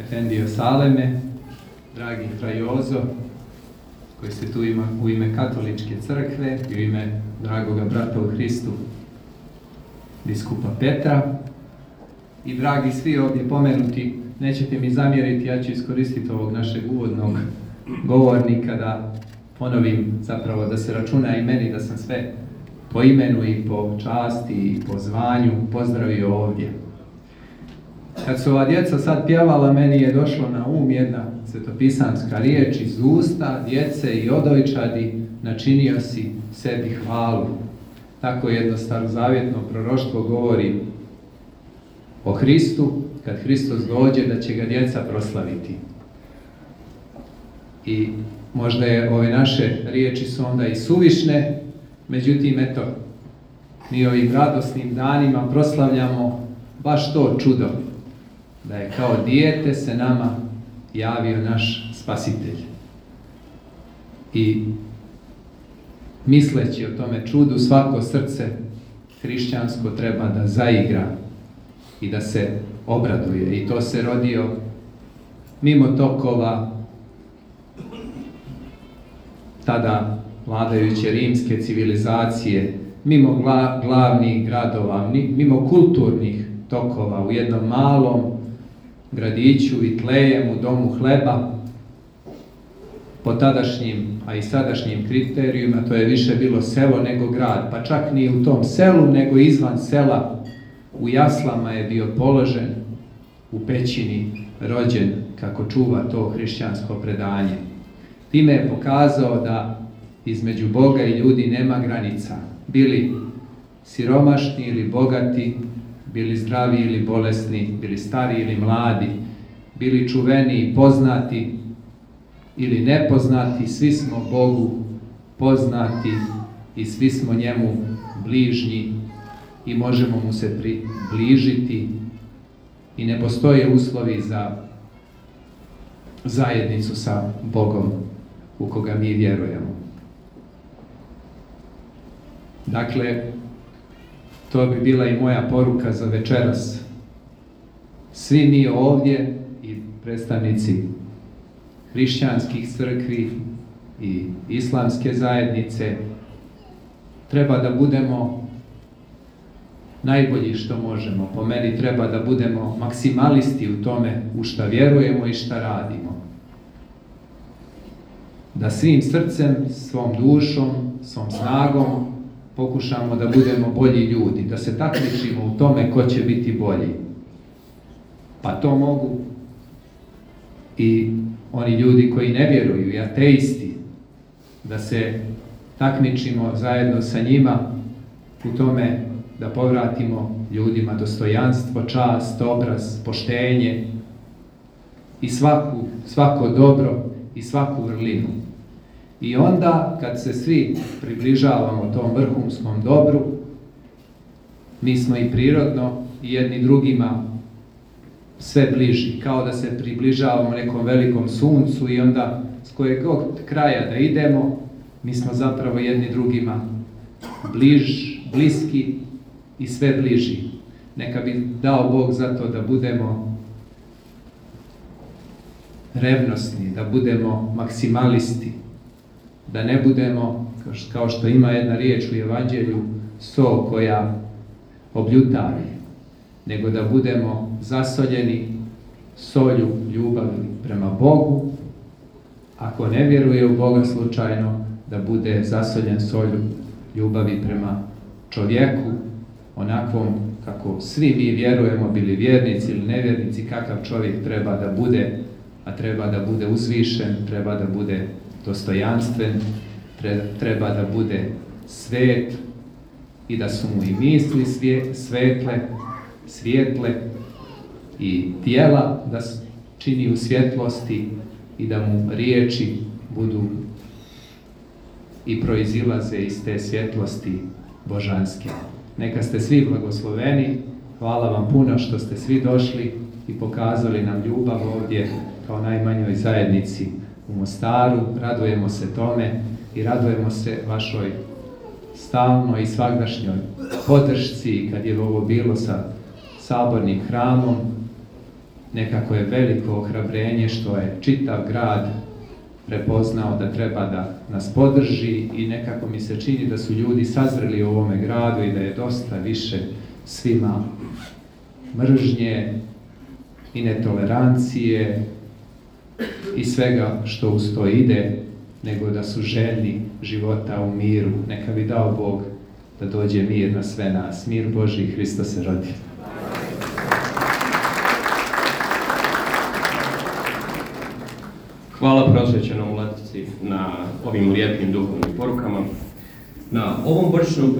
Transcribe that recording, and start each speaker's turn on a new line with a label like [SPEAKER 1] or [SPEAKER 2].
[SPEAKER 1] Efendio Saleme, dragi Frajozo, koji ste tu ima, u ime katoličke crkve i u ime dragoga brata u Hristu, biskupa Petra. I dragi svi ovdje pomenuti, nećete mi zamjeriti, ja ću iskoristiti ovog našeg uvodnog govornika da ponovim zapravo da se računa i meni da sam sve po imenu i po časti i po zvanju pozdravio ovdje. Kad su ova djeca sad pjevala, meni je došlo na um jedna svetopisanska riječ iz usta djece i odojčadi, načinio si sebi hvalu. Tako jedno starozavjetno proroštvo govori o Hristu, kad Hristos dođe da će ga djeca proslaviti. I možda je ove naše riječi su onda i suvišne, međutim, eto, mi ovim radosnim danima proslavljamo baš to čudo, da je kao dijete se nama javio naš spasitelj. I misleći o tome čudu, svako srce hrišćansko treba da zaigra i da se obraduje. I to se rodio mimo tokova tada vladajuće rimske civilizacije, mimo glavnih gradova, mimo kulturnih tokova u jednom malom gradiću i tlejem u domu hleba, po tadašnjim, a i sadašnjim kriterijima, to je više bilo selo nego grad, pa čak ni u tom selu, nego izvan sela, u jaslama je bio položen, u pećini rođen, kako čuva to hrišćansko predanje. Time je pokazao da između Boga i ljudi nema granica. Bili siromašni ili bogati, bili zdravi ili bolesni, bili stari ili mladi, bili čuveni i poznati ili nepoznati, svi smo Bogu poznati i svi smo njemu bližnji i možemo mu se približiti i ne postoje uslovi za zajednicu sa Bogom u koga mi vjerujemo. Dakle, to bi bila i moja poruka za večeras. Svi mi ovdje i predstavnici hrišćanskih crkvi i islamske zajednice treba da budemo najbolji što možemo. Po meni treba da budemo maksimalisti u tome u šta vjerujemo i šta radimo. Da svim srcem, svom dušom, svom snagom pokušamo da budemo bolji ljudi, da se takmičimo u tome ko će biti bolji. Pa to mogu i oni ljudi koji ne vjeruju, i ateisti, da se takmičimo zajedno sa njima u tome da povratimo ljudima dostojanstvo, čast, obraz, poštenje i svaku, svako dobro i svaku vrlinu. I onda, kad se svi približavamo tom vrhunskom dobru, mi smo i prirodno i jedni drugima sve bliži, kao da se približavamo nekom velikom suncu i onda s kojeg god kraja da idemo, mi smo zapravo jedni drugima bliž, bliski i sve bliži. Neka bi dao Bog za to da budemo revnosni, da budemo maksimalisti, da ne budemo, kao što ima jedna riječ u evanđelju, so koja obljutari, nego da budemo zasoljeni solju ljubavi prema Bogu, ako ne vjeruje u Boga slučajno, da bude zasoljen solju ljubavi prema čovjeku, onakvom kako svi mi vjerujemo, bili vjernici ili nevjernici, kakav čovjek treba da bude, a treba da bude uzvišen, treba da bude dostojanstven, treba da bude svet i da su mu i misli svetle, svijetle i tijela da čini u svjetlosti i da mu riječi budu i proizilaze iz te svjetlosti božanske. Neka ste svi blagosloveni, hvala vam puno što ste svi došli i pokazali nam ljubav ovdje kao najmanjoj zajednici u Mostaru, radujemo se tome i radujemo se vašoj stalnoj i svagdašnjoj podršci kad je ovo bilo sa sabornim hramom. Nekako je veliko ohrabrenje što je čitav grad prepoznao da treba da nas podrži i nekako mi se čini da su ljudi sazreli u ovome gradu i da je dosta više svima mržnje i netolerancije i svega što uz to ide, nego da su željni života u miru. Neka bi dao Bog da dođe mir na sve nas. Mir Boži i Hristo se rodi.
[SPEAKER 2] Hvala prosvećenom Latici na ovim lijepim duhovnim porukama. Na ovom božićnom